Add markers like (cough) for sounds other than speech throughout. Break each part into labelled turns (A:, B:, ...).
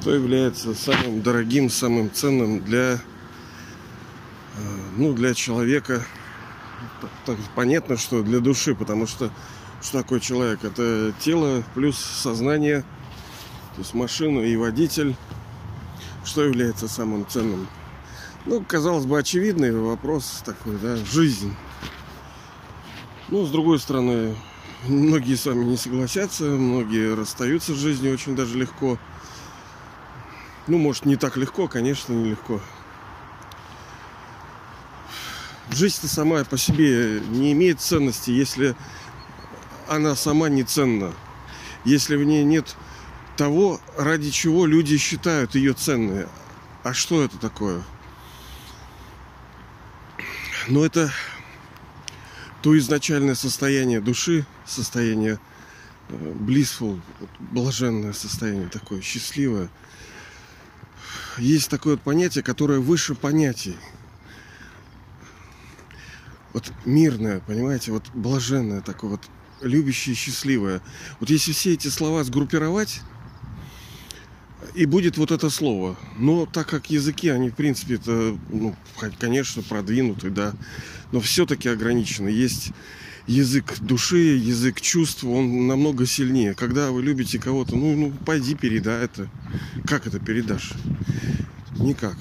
A: что является самым дорогим, самым ценным для, э, ну, для человека. Так, понятно, что для души, потому что что такое человек? Это тело плюс сознание, то есть машина и водитель. Что является самым ценным? Ну, казалось бы, очевидный вопрос такой, да, жизнь. Ну, с другой стороны, многие с вами не согласятся, многие расстаются с жизнью очень даже легко. Ну, может, не так легко, конечно, нелегко. Жизнь-то сама по себе не имеет ценности, если она сама не ценна. Если в ней нет того, ради чего люди считают ее ценной. А что это такое? Ну, это то изначальное состояние души, состояние э, blissful, блаженное состояние такое, счастливое. Есть такое понятие, которое выше понятий. Вот мирное, понимаете, вот блаженное такое вот, любящее, счастливое. Вот если все эти слова сгруппировать, и будет вот это слово. Но так как языки, они в принципе это, ну, конечно, продвинуты, да, но все-таки ограничены. Есть язык души, язык чувств, он намного сильнее. Когда вы любите кого-то, ну, ну пойди передай это. Как это передашь? Никак.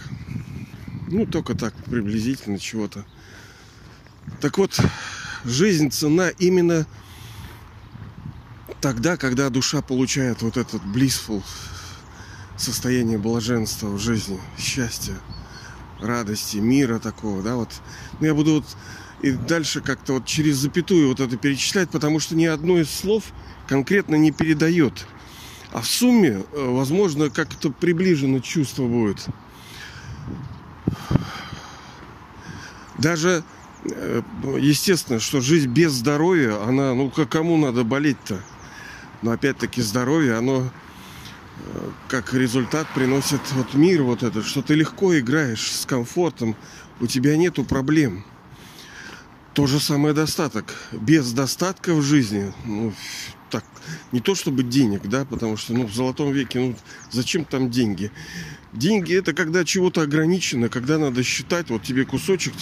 A: Ну, только так, приблизительно чего-то. Так вот, жизнь цена именно тогда, когда душа получает вот этот blissful состояние блаженства в жизни, счастья, радости, мира такого, да, вот. Ну, я буду вот и дальше как-то вот через запятую вот это перечислять, потому что ни одно из слов конкретно не передает. А в сумме, э, возможно, как-то приближено чувство будет. Даже э, естественно, что жизнь без здоровья, она, ну, кому надо болеть-то? Но опять-таки здоровье, оно как результат приносит вот мир вот этот, что ты легко играешь с комфортом, у тебя нету проблем. То же самое достаток. Без достатка в жизни, ну, так, не то чтобы денег, да, потому что, ну, в золотом веке, ну, зачем там деньги? Деньги это когда чего-то ограничено, когда надо считать, вот тебе кусочек,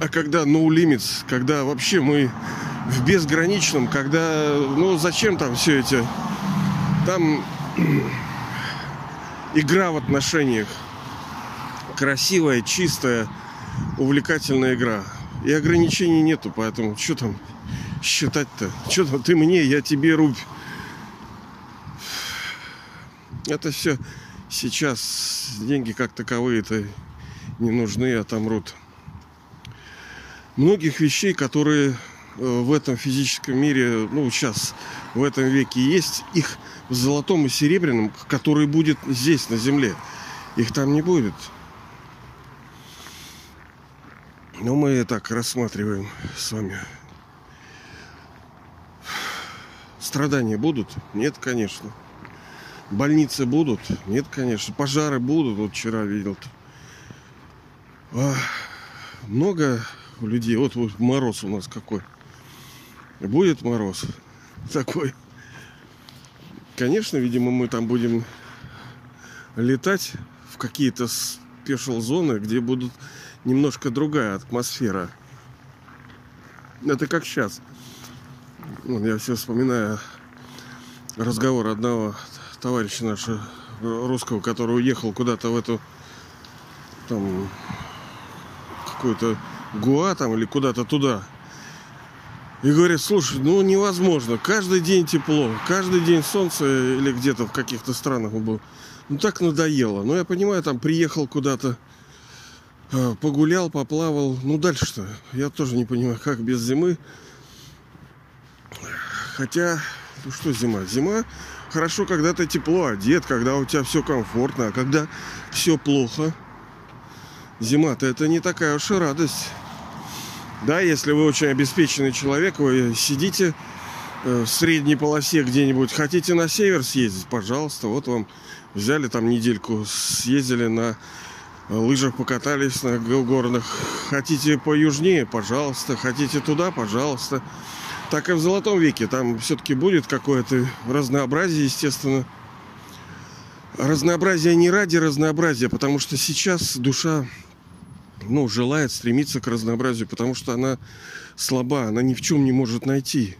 A: а когда no limits, когда вообще мы в безграничном, когда, ну, зачем там все эти, там (clears throat) игра в отношениях. Красивая, чистая, увлекательная игра. И ограничений нету, поэтому что там считать-то? Что там ты мне, я тебе рубь. Это все сейчас деньги как таковые-то не нужны, отомрут. Многих вещей, которые э, в этом физическом мире, ну, сейчас, в этом веке есть, их в золотом и серебряном, который будет здесь, на земле. Их там не будет. Но мы так рассматриваем с вами. Страдания будут? Нет, конечно. Больницы будут? Нет, конечно. Пожары будут? Вот вчера видел. А, много людей. Вот, вот мороз у нас какой. Будет мороз (laughs) такой. Конечно, видимо, мы там будем летать в какие-то спешл зоны, где будут немножко другая атмосфера. Это как сейчас. Я все вспоминаю разговор одного товарища нашего русского, который уехал куда-то в эту там какую-то Гуа там или куда-то туда. И говорят, слушай, ну невозможно. Каждый день тепло, каждый день солнце или где-то в каких-то странах он был. Ну так надоело. Ну я понимаю, там приехал куда-то, погулял, поплавал. Ну дальше-то я тоже не понимаю, как без зимы. Хотя, ну что зима? Зима хорошо, когда ты тепло одет, когда у тебя все комфортно, а когда все плохо. Зима-то это не такая уж и радость. Да, если вы очень обеспеченный человек, вы сидите э, в средней полосе где-нибудь, хотите на север съездить, пожалуйста, вот вам взяли там недельку, съездили на лыжах покатались на горных. Хотите по южнее, пожалуйста. Хотите туда, пожалуйста. Так и в Золотом веке. Там все-таки будет какое-то разнообразие, естественно. разнообразие не ради разнообразия, потому что сейчас душа ну, желает стремиться к разнообразию, потому что она слаба, она ни в чем не может найти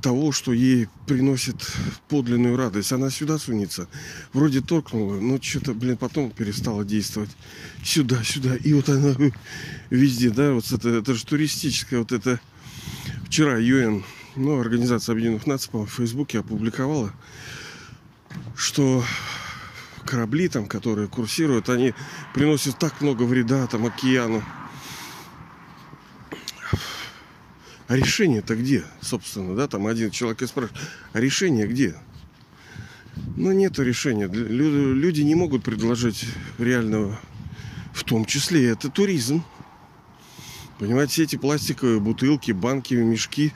A: того, что ей приносит подлинную радость. Она сюда сунется. Вроде торкнула, но что-то, блин, потом перестала действовать. Сюда, сюда. И вот она (laughs) везде, да, вот это, это же туристическая, вот это вчера ЮН, ну, Организация Объединенных Наций, по в Фейсбуке опубликовала, что корабли там, которые курсируют, они приносят так много вреда там океану. А решение-то где, собственно, да? Там один человек и спрашивает, а решение где? Ну, нет решения. Люди, не могут предложить реального, в том числе это туризм. Понимаете, все эти пластиковые бутылки, банки, мешки,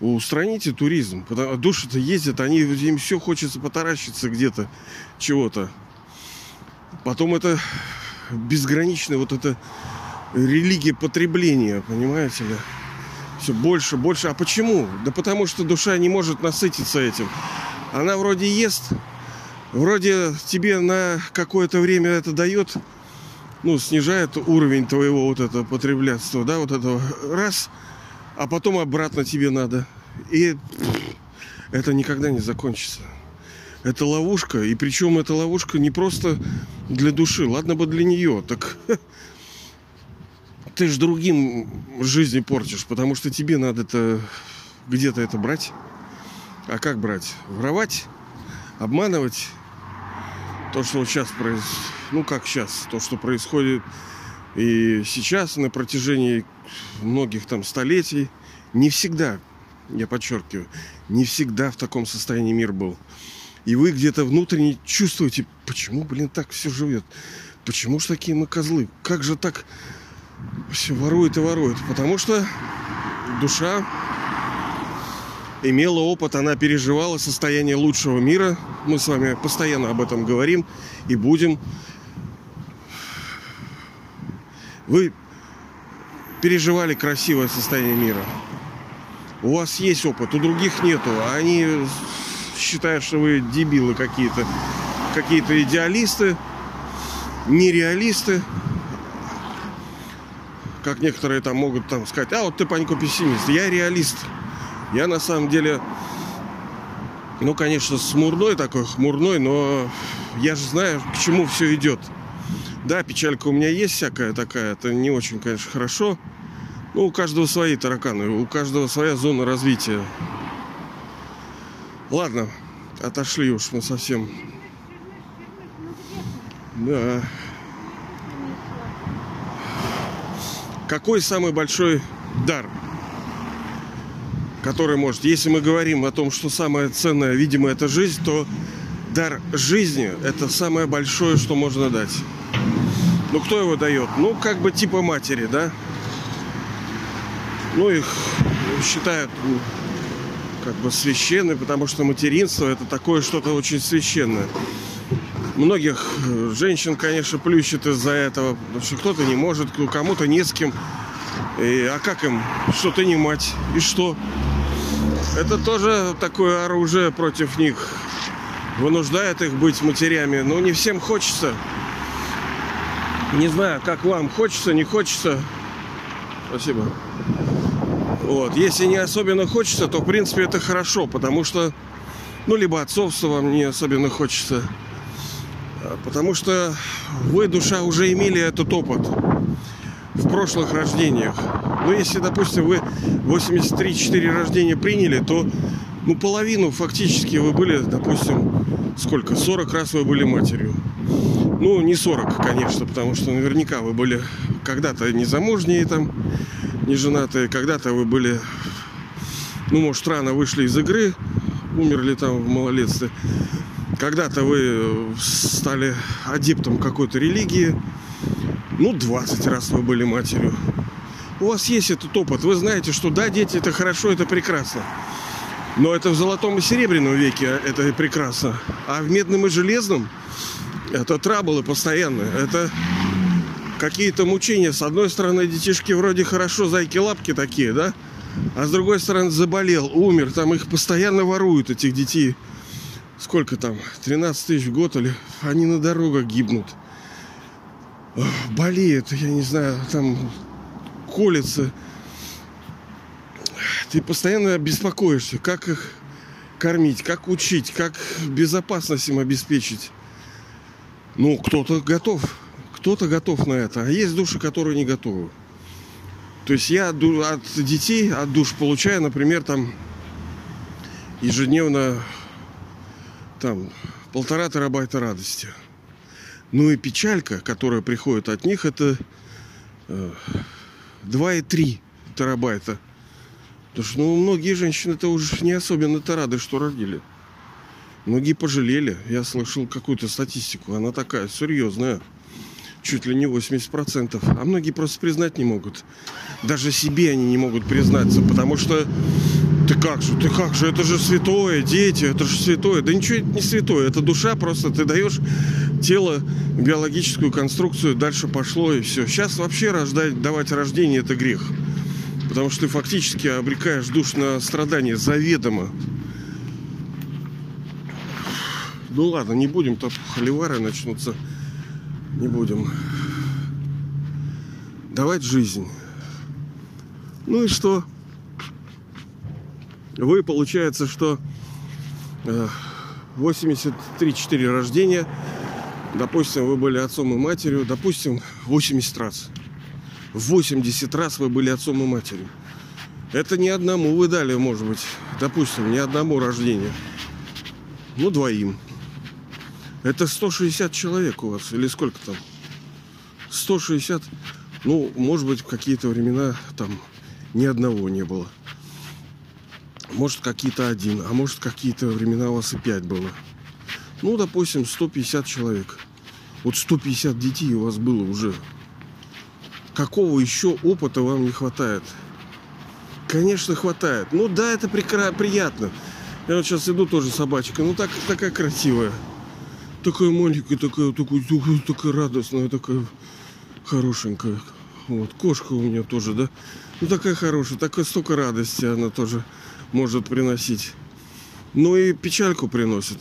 A: устраните туризм. Потому, души-то ездят, они, им все хочется потаращиться где-то, чего-то. Потом это безграничная вот эта религия потребления, понимаете ли? Все больше, больше. А почему? Да потому что душа не может насытиться этим. Она вроде ест, вроде тебе на какое-то время это дает, ну, снижает уровень твоего вот этого потреблятства, да, вот этого раз, а потом обратно тебе надо. И это никогда не закончится. Это ловушка, и причем эта ловушка не просто для души, ладно бы для нее, так (laughs) ты ж другим жизни портишь, потому что тебе надо это где-то это брать. А как брать? Воровать? Обманывать? То, что вот сейчас происходит, ну как сейчас, то, что происходит и сейчас на протяжении многих там столетий, не всегда, я подчеркиваю, не всегда в таком состоянии мир был. И вы где-то внутренне чувствуете, почему, блин, так все живет. Почему же такие мы козлы? Как же так все ворует и ворует? Потому что душа имела опыт, она переживала состояние лучшего мира. Мы с вами постоянно об этом говорим и будем. Вы переживали красивое состояние мира. У вас есть опыт, у других нету. А они считают, что вы дебилы какие-то, какие-то идеалисты, нереалисты. Как некоторые там могут там сказать, а вот ты, Панько, пессимист. Я реалист. Я на самом деле, ну, конечно, смурной такой, хмурной, но я же знаю, к чему все идет. Да, печалька у меня есть всякая такая, это не очень, конечно, хорошо. Ну, у каждого свои тараканы, у каждого своя зона развития. Ладно, отошли уж мы совсем. Да. Какой самый большой дар, который может, если мы говорим о том, что самое ценное, видимо, это жизнь, то дар жизни – это самое большое, что можно дать. Ну, кто его дает? Ну, как бы типа матери, да? Ну, их считают как бы священный, потому что материнство это такое что-то очень священное. Многих э, женщин, конечно, плющит из-за этого, потому что кто-то не может, кому-то не с кем. И, а как им? Что ты не мать? И что? Это тоже такое оружие против них. Вынуждает их быть матерями. Но не всем хочется. Не знаю, как вам. Хочется, не хочется. Спасибо. Вот. Если не особенно хочется, то в принципе это хорошо, потому что, ну, либо отцовство вам не особенно хочется, потому что вы, душа, уже имели этот опыт в прошлых рождениях. Ну, если, допустим, вы 83-4 рождения приняли, то ну, половину фактически вы были, допустим, сколько? 40 раз вы были матерью. Ну, не 40, конечно, потому что наверняка вы были когда-то незамужние там, не женатые, когда-то вы были, ну, может, рано вышли из игры, умерли там в малолетстве. Когда-то вы стали адептом какой-то религии, ну, 20 раз вы были матерью. У вас есть этот опыт. Вы знаете, что да, дети это хорошо, это прекрасно. Но это в золотом и серебряном веке это прекрасно. А в медном и железном это траблы постоянно. Это какие-то мучения. С одной стороны, детишки вроде хорошо, зайки-лапки такие, да? А с другой стороны, заболел, умер. Там их постоянно воруют, этих детей. Сколько там, 13 тысяч в год, или они на дорогах гибнут. Болеют, я не знаю, там колется. Ты постоянно беспокоишься, как их кормить, как учить, как безопасность им обеспечить. Ну, кто-то готов, кто-то готов на это, а есть души, которые не готовы. То есть я от детей, от душ получаю, например, там ежедневно там полтора терабайта радости. Ну и печалька, которая приходит от них, это э, 2,3 терабайта. Потому что ну, многие женщины-то уже не особенно-то рады, что родили. Многие пожалели. Я слышал какую-то статистику. Она такая серьезная. Чуть ли не 80%. А многие просто признать не могут. Даже себе они не могут признаться. Потому что ты как же, ты как же, это же святое, дети, это же святое. Да ничего не святое, это душа, просто ты даешь тело, биологическую конструкцию, дальше пошло и все. Сейчас вообще рождать, давать рождение это грех. Потому что ты фактически обрекаешь душ на страдания заведомо. Ну ладно, не будем, то холивары начнутся. Не будем. Давать жизнь. Ну и что? Вы получается, что 83-4 э, рождения, допустим, вы были отцом и матерью, допустим, 80 раз. 80 раз вы были отцом и матерью. Это не одному вы дали, может быть, допустим, не одному рождению. Ну, двоим. Это 160 человек у вас, или сколько там? 160, ну, может быть, в какие-то времена там ни одного не было. Может, какие-то один, а может, какие-то времена у вас и пять было. Ну, допустим, 150 человек. Вот 150 детей у вас было уже. Какого еще опыта вам не хватает? Конечно, хватает. Ну да, это прекра- приятно. Я вот сейчас иду тоже собачка. Ну так, такая красивая. Такая маленькая, такая, такая, такая, такая радостная, такая хорошенькая. Вот, кошка у меня тоже, да? Ну такая хорошая, такая столько радости она тоже может приносить. Ну и печальку приносит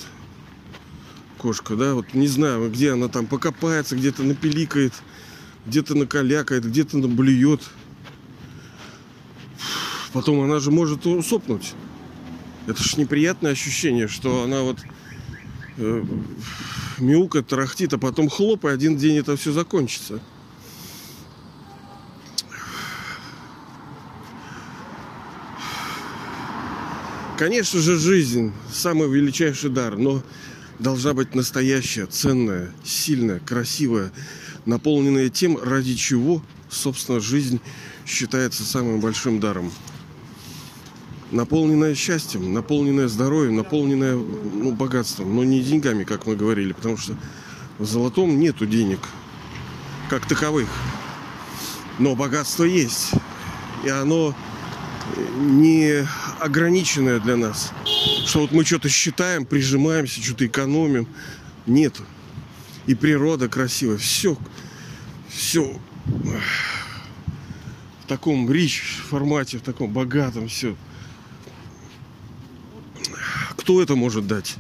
A: кошка, да, вот не знаю, где она там покопается, где-то напиликает, где-то накалякает, где-то наблюет. Потом она же может усопнуть. Это ж неприятное ощущение, что она вот э, мяукает, тарахтит, а потом хлоп, и один день это все закончится. Конечно же, жизнь – самый величайший дар, но должна быть настоящая, ценная, сильная, красивая, наполненная тем, ради чего, собственно, жизнь считается самым большим даром. Наполненная счастьем, наполненная здоровьем, наполненная ну, богатством, но не деньгами, как мы говорили, потому что в золотом нету денег как таковых. Но богатство есть. И оно не ограниченное для нас. Что вот мы что-то считаем, прижимаемся, что-то экономим. Нет. И природа красивая. Все, все в таком рич формате, в таком богатом все. Кто это может дать?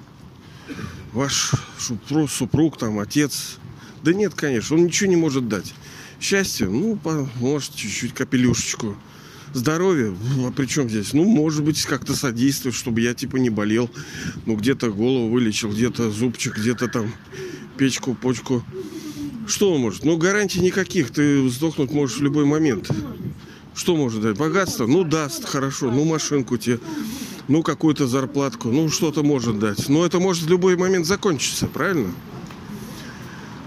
A: Ваш супруг, супруг там, отец? Да нет, конечно, он ничего не может дать. Счастье, ну, может, чуть-чуть капелюшечку здоровье, ну, а при чем здесь? Ну, может быть, как-то содействует, чтобы я типа не болел. Ну, где-то голову вылечил, где-то зубчик, где-то там печку, почку. Что он может? Ну, гарантий никаких. Ты сдохнуть можешь в любой момент. Что может дать? Богатство? Ну, даст, хорошо. Ну, машинку тебе. Ну, какую-то зарплатку. Ну, что-то может дать. Но это может в любой момент закончиться, правильно?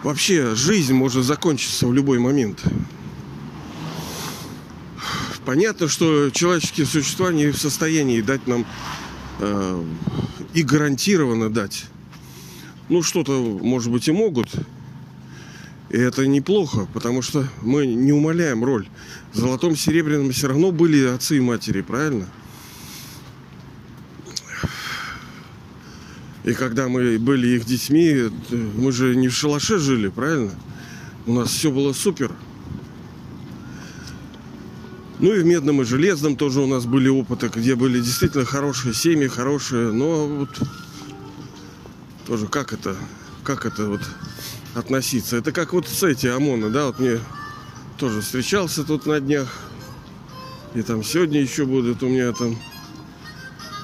A: Вообще, жизнь может закончиться в любой момент. Понятно, что человеческие существа не в состоянии дать нам э, и гарантированно дать. Ну, что-то, может быть, и могут. И это неплохо, потому что мы не умаляем роль. В золотом серебряном все равно были отцы и матери, правильно? И когда мы были их детьми, мы же не в шалаше жили, правильно? У нас все было супер. Ну и в медном и железном тоже у нас были опыты, где были действительно хорошие семьи, хорошие, но вот тоже как это, как это вот относиться. Это как вот с эти ОМОНа, да, вот мне тоже встречался тут на днях. И там сегодня еще будет у меня там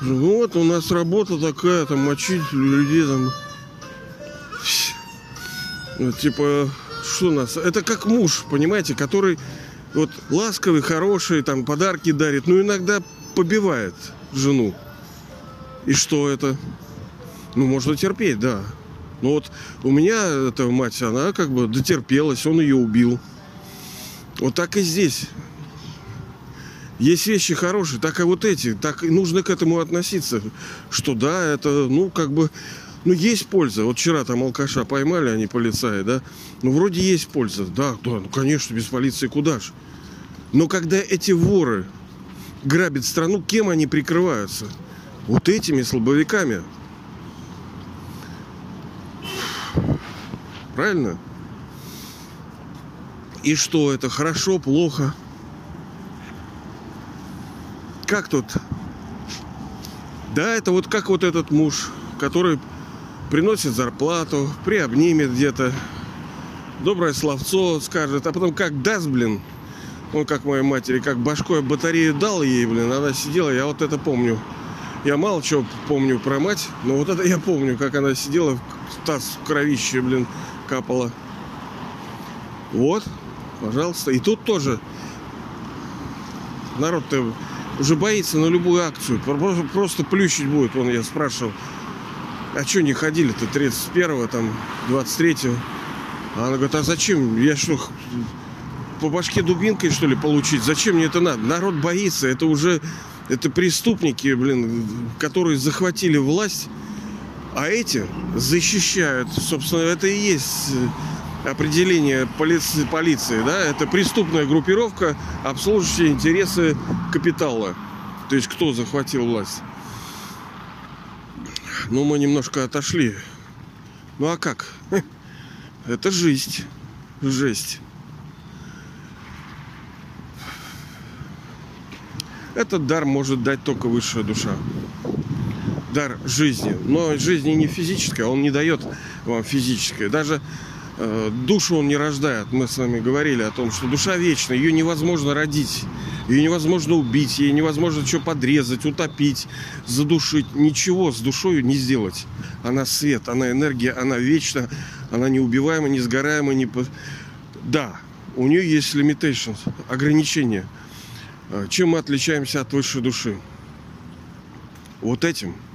A: ну вот у нас работа такая, там мочить людей там. Вот, типа, что у нас? Это как муж, понимаете, который вот ласковый, хороший, там подарки дарит, но иногда побивает жену. И что это? Ну, можно терпеть, да. Но вот у меня эта мать, она как бы дотерпелась, он ее убил. Вот так и здесь. Есть вещи хорошие, так и вот эти. Так и нужно к этому относиться. Что да, это, ну, как бы, ну, есть польза. Вот вчера там алкаша поймали, они полицаи, да. Ну, вроде есть польза. Да, да, ну, конечно, без полиции куда ж. Но когда эти воры грабят страну, кем они прикрываются? Вот этими слабовиками. Правильно? И что это? Хорошо, плохо? как тут? Да, это вот как вот этот муж, который приносит зарплату, приобнимет где-то, доброе словцо скажет, а потом как даст, блин, он как моей матери, как башкой батарею дал ей, блин, она сидела, я вот это помню. Я мало чего помню про мать, но вот это я помню, как она сидела, таз в кровище, блин, капала. Вот, пожалуйста. И тут тоже народ-то уже боится на любую акцию. Просто, плющить будет. Он я спрашивал, а что не ходили-то 31-го, там, 23-го? А она говорит, а зачем? Я что, по башке дубинкой, что ли, получить? Зачем мне это надо? Народ боится. Это уже, это преступники, блин, которые захватили власть. А эти защищают. Собственно, это и есть определение полиции, полиции, да, это преступная группировка, обслуживающая интересы капитала. То есть кто захватил власть? Ну, мы немножко отошли. Ну а как? (laughs) Это жизнь. Жесть. Этот дар может дать только высшая душа. Дар жизни. Но жизни не физическая, он не дает вам физическое. Даже Э, душу он не рождает. Мы с вами говорили о том, что душа вечна, ее невозможно родить, ее невозможно убить, ей невозможно что подрезать, утопить, задушить. Ничего с душой не сделать. Она свет, она энергия, она вечна, она неубиваема, несгораема. Не... Да, у нее есть limitations, ограничения. Э, чем мы отличаемся от высшей души? Вот этим –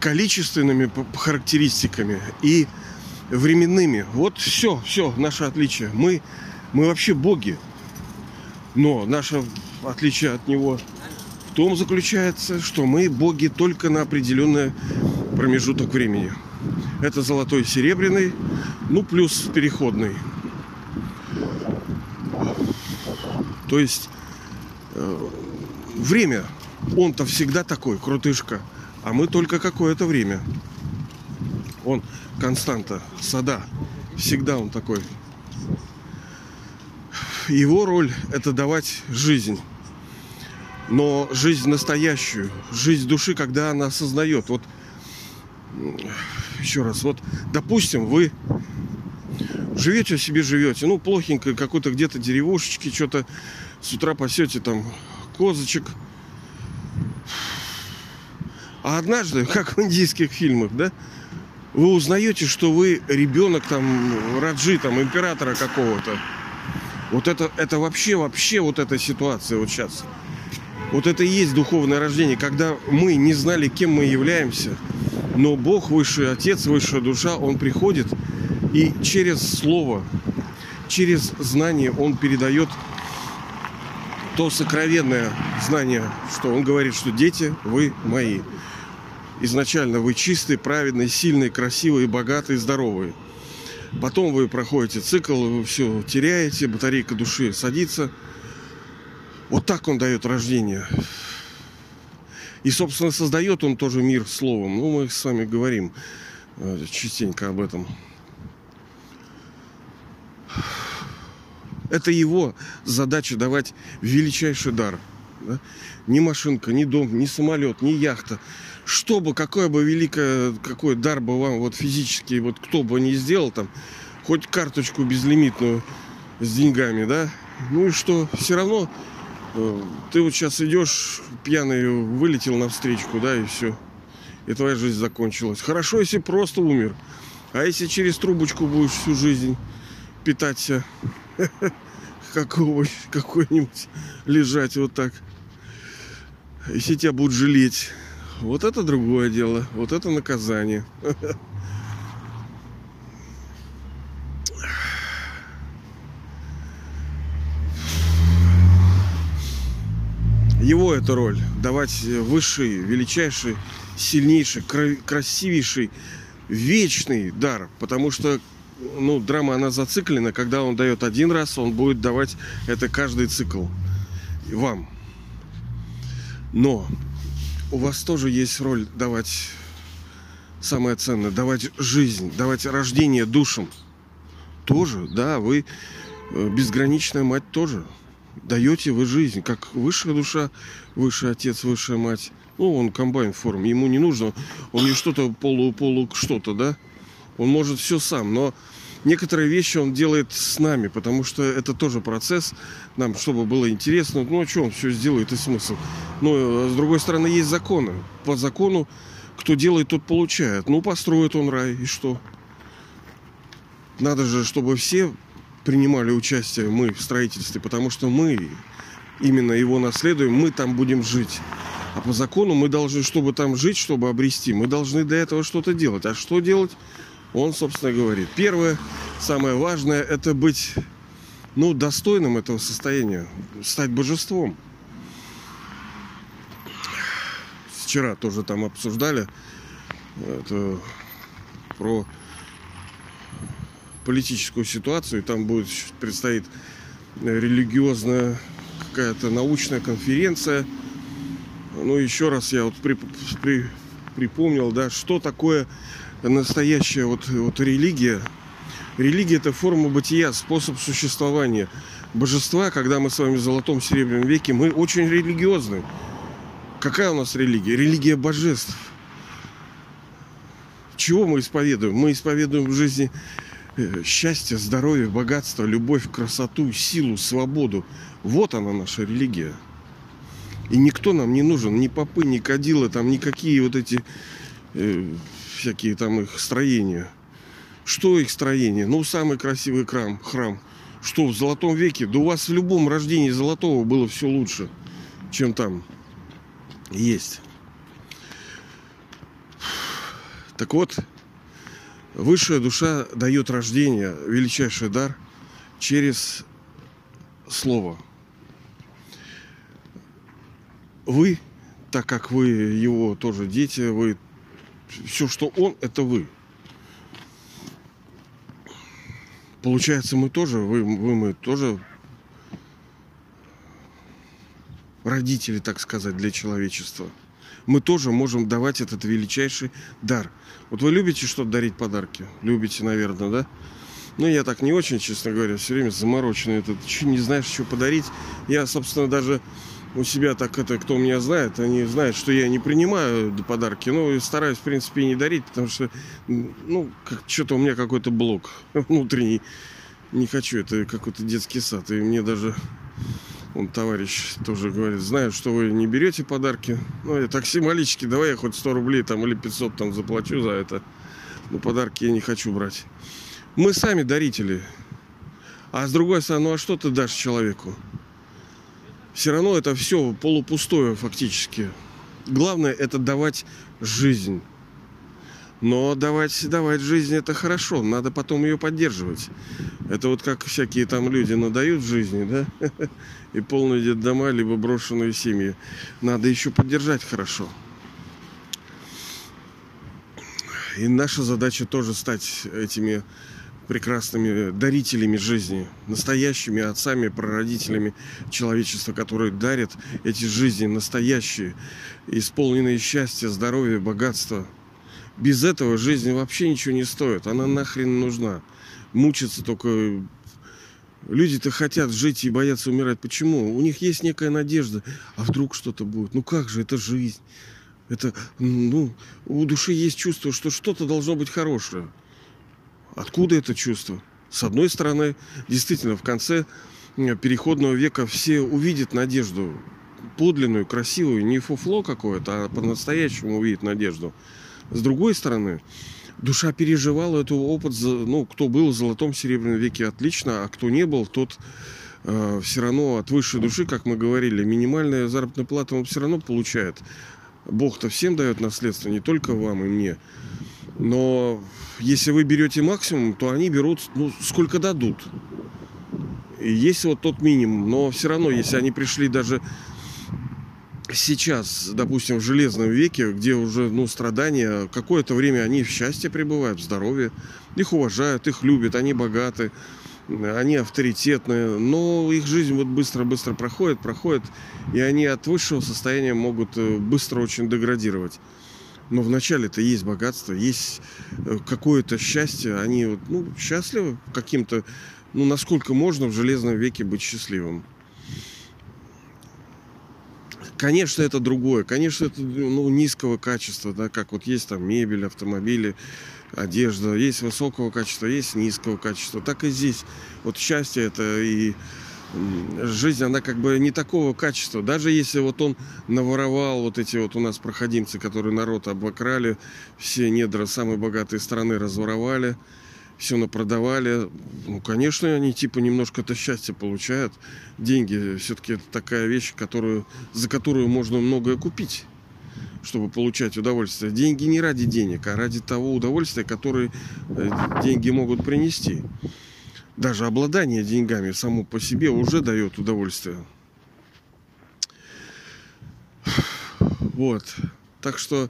A: количественными характеристиками и временными. Вот все, все наше отличие. Мы, мы вообще боги. Но наше отличие от него в том заключается, что мы боги только на определенный промежуток времени. Это золотой серебряный, ну плюс переходный. То есть э, время, он-то всегда такой, крутышка – а мы только какое-то время. Он константа, сада. Всегда он такой. Его роль это давать жизнь. Но жизнь настоящую, жизнь души, когда она осознает. Вот еще раз, вот, допустим, вы живете себе живете, ну, плохенько, какой-то где-то деревушечки, что-то с утра пасете там козочек, а однажды, (laughs) как в индийских фильмах, да, вы узнаете, что вы ребенок там Раджи, там императора какого-то. Вот это, это вообще, вообще вот эта ситуация вот сейчас. Вот это и есть духовное рождение, когда мы не знали, кем мы являемся, но Бог, Высший Отец, Высшая Душа, Он приходит и через Слово, через знание Он передает то сокровенное знание, что Он говорит, что дети, вы мои изначально вы чистые, праведные, сильные, красивые, богатые, здоровые. Потом вы проходите цикл, вы все теряете, батарейка души садится. Вот так он дает рождение. И, собственно, создает он тоже мир словом. Ну, мы с вами говорим э, частенько об этом. Это его задача давать величайший дар. Да? Ни машинка, ни дом, ни самолет, ни яхта. Что бы, какое бы великое, какой дар бы вам вот физически, вот кто бы ни сделал там, хоть карточку безлимитную с деньгами, да, ну и что, все равно э, ты вот сейчас идешь пьяный, вылетел на встречку, да, и все. И твоя жизнь закончилась. Хорошо, если просто умер. А если через трубочку будешь всю жизнь питаться, (laughs) как какой-нибудь, лежать вот так. Если тебя будут жалеть, вот это другое дело, вот это наказание. Его эта роль давать высший, величайший, сильнейший, красивейший, вечный дар, потому что ну, драма, она зациклена. Когда он дает один раз, он будет давать это каждый цикл вам. Но у вас тоже есть роль давать самое ценное, давать жизнь, давать рождение душам. Тоже, да, вы э, безграничная мать тоже. Даете вы жизнь, как высшая душа, высший отец, высшая мать. Ну, он комбайн форм, ему не нужно, он не что-то полу-полу что-то, да. Он может все сам, но некоторые вещи он делает с нами, потому что это тоже процесс, нам, чтобы было интересно, ну, а что он все сделает и смысл. Но, а с другой стороны, есть законы. По закону, кто делает, тот получает. Ну, построит он рай, и что? Надо же, чтобы все принимали участие, мы, в строительстве, потому что мы именно его наследуем, мы там будем жить. А по закону мы должны, чтобы там жить, чтобы обрести, мы должны для этого что-то делать. А что делать? Он, собственно, говорит. Первое, самое важное, это быть ну, достойным этого состояния, стать божеством. Вчера тоже там обсуждали это, про политическую ситуацию. Там будет предстоит религиозная какая-то научная конференция – ну, еще раз я вот при, при, припомнил, да, что такое настоящая вот, вот религия. Религия – это форма бытия, способ существования. Божества, когда мы с вами в золотом серебряном веке, мы очень религиозны. Какая у нас религия? Религия божеств. Чего мы исповедуем? Мы исповедуем в жизни э, счастье, здоровье, богатство, любовь, красоту, силу, свободу. Вот она наша религия. И никто нам не нужен, ни попы, ни кадилы, там никакие вот эти э, всякие там их строения. Что их строение? Ну, самый красивый храм, храм. Что, в Золотом веке? Да у вас в любом рождении Золотого было все лучше, чем там есть. Так вот, высшая душа дает рождение, величайший дар, через слово – вы, так как вы его тоже дети, вы все, что он, это вы. Получается, мы тоже, вы, вы мы тоже родители, так сказать, для человечества. Мы тоже можем давать этот величайший дар. Вот вы любите что-то дарить подарки? Любите, наверное, да? Ну, я так не очень, честно говоря, все время замороченный. Этот, не знаешь, что подарить. Я, собственно, даже у себя так это, кто меня знает, они знают, что я не принимаю подарки, ну и стараюсь, в принципе, не дарить, потому что, ну, как, что-то у меня какой-то блок (laughs) внутренний. Не хочу, это какой-то детский сад. И мне даже он товарищ тоже говорит, знаю, что вы не берете подарки. Ну, я так символически, давай я хоть 100 рублей там или 500 там заплачу за это. Но подарки я не хочу брать. Мы сами дарители. А с другой стороны, ну а что ты дашь человеку? Все равно это все полупустое фактически. Главное это давать жизнь. Но давать, давать жизнь это хорошо, надо потом ее поддерживать. Это вот как всякие там люди надают жизни, да? (laughs) И полные дома, либо брошенные семьи. Надо еще поддержать хорошо. И наша задача тоже стать этими прекрасными дарителями жизни, настоящими отцами, прародителями человечества, которые дарят эти жизни настоящие, исполненные счастья, здоровья, богатства. Без этого жизнь вообще ничего не стоит. Она нахрен нужна. Мучиться только Люди-то хотят жить и боятся умирать. Почему? У них есть некая надежда. А вдруг что-то будет? Ну как же, это жизнь. Это, ну, у души есть чувство, что что-то должно быть хорошее. Откуда это чувство? С одной стороны, действительно, в конце переходного века все увидят надежду подлинную, красивую, не фуфло какое-то, а по-настоящему увидят надежду. С другой стороны, душа переживала этот опыт, ну, кто был в золотом серебряном веке, отлично, а кто не был, тот э, все равно от высшей души, как мы говорили, минимальная заработная плата он все равно получает. Бог-то всем дает наследство, не только вам и мне. Но если вы берете максимум, то они берут, ну, сколько дадут. И есть вот тот минимум. Но все равно, если они пришли даже сейчас, допустим, в железном веке, где уже ну, страдания, какое-то время они в счастье пребывают, в здоровье, их уважают, их любят, они богаты, они авторитетные, но их жизнь вот быстро-быстро проходит, проходит, и они от высшего состояния могут э, быстро очень деградировать. Но вначале-то есть богатство, есть э, какое-то счастье, они вот, ну, счастливы каким-то, ну, насколько можно в железном веке быть счастливым. Конечно, это другое. Конечно, это ну, низкого качества, да, как вот есть там мебель, автомобили, одежда. Есть высокого качества, есть низкого качества. Так и здесь. Вот счастье это и жизнь, она как бы не такого качества. Даже если вот он наворовал вот эти вот у нас проходимцы, которые народ обокрали, все недра самой богатой страны разворовали, все напродавали. Ну, конечно, они типа немножко это счастье получают. Деньги все-таки это такая вещь, которую, за которую можно многое купить чтобы получать удовольствие. Деньги не ради денег, а ради того удовольствия, которое э, деньги могут принести. Даже обладание деньгами само по себе уже дает удовольствие. Вот. Так что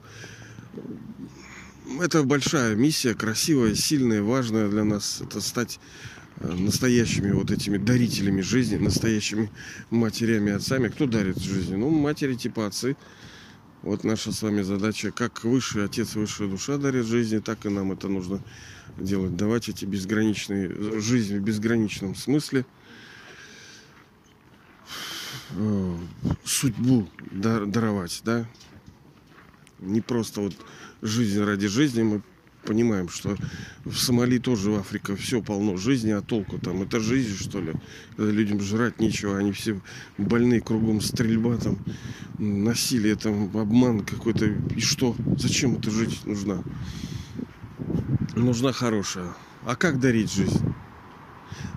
A: это большая миссия, красивая, сильная, важная для нас. Это стать э, настоящими вот этими дарителями жизни, настоящими матерями, отцами. Кто дарит жизни? Ну, матери типа отцы. Вот наша с вами задача, как высший отец, высшая душа дарит жизни, так и нам это нужно делать. Давать эти безграничные жизни в безграничном смысле. Э, судьбу даровать, да? Не просто вот жизнь ради жизни. Мы понимаем, что в Сомали тоже в Африке все полно жизни, а толку там? Это жизнь, что ли? Когда людям жрать нечего, они все больные, кругом стрельба, там, насилие, там, обман какой-то. И что? Зачем эта жить нужна? Нужна хорошая. А как дарить жизнь?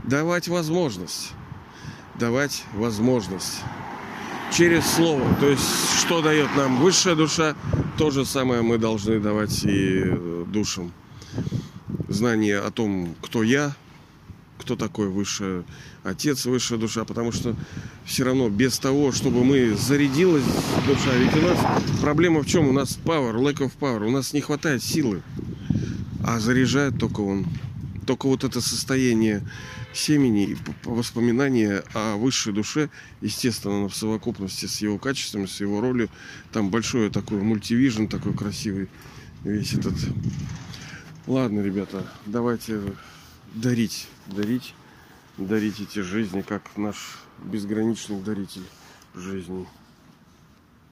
A: Давать возможность. Давать возможность через слово. То есть, что дает нам высшая душа, то же самое мы должны давать и э, душам. Знание о том, кто я, кто такой высший отец, высшая душа, потому что все равно без того, чтобы мы зарядилась душа, ведь у нас проблема в чем? У нас power, lack of power, у нас не хватает силы, а заряжает только он. Только вот это состояние семени и воспоминания о высшей душе, естественно, в совокупности с его качествами, с его ролью. Там большой такой мультивижн, такой красивый весь этот. Ладно, ребята, давайте дарить, дарить, дарить эти жизни, как наш безграничный даритель жизни.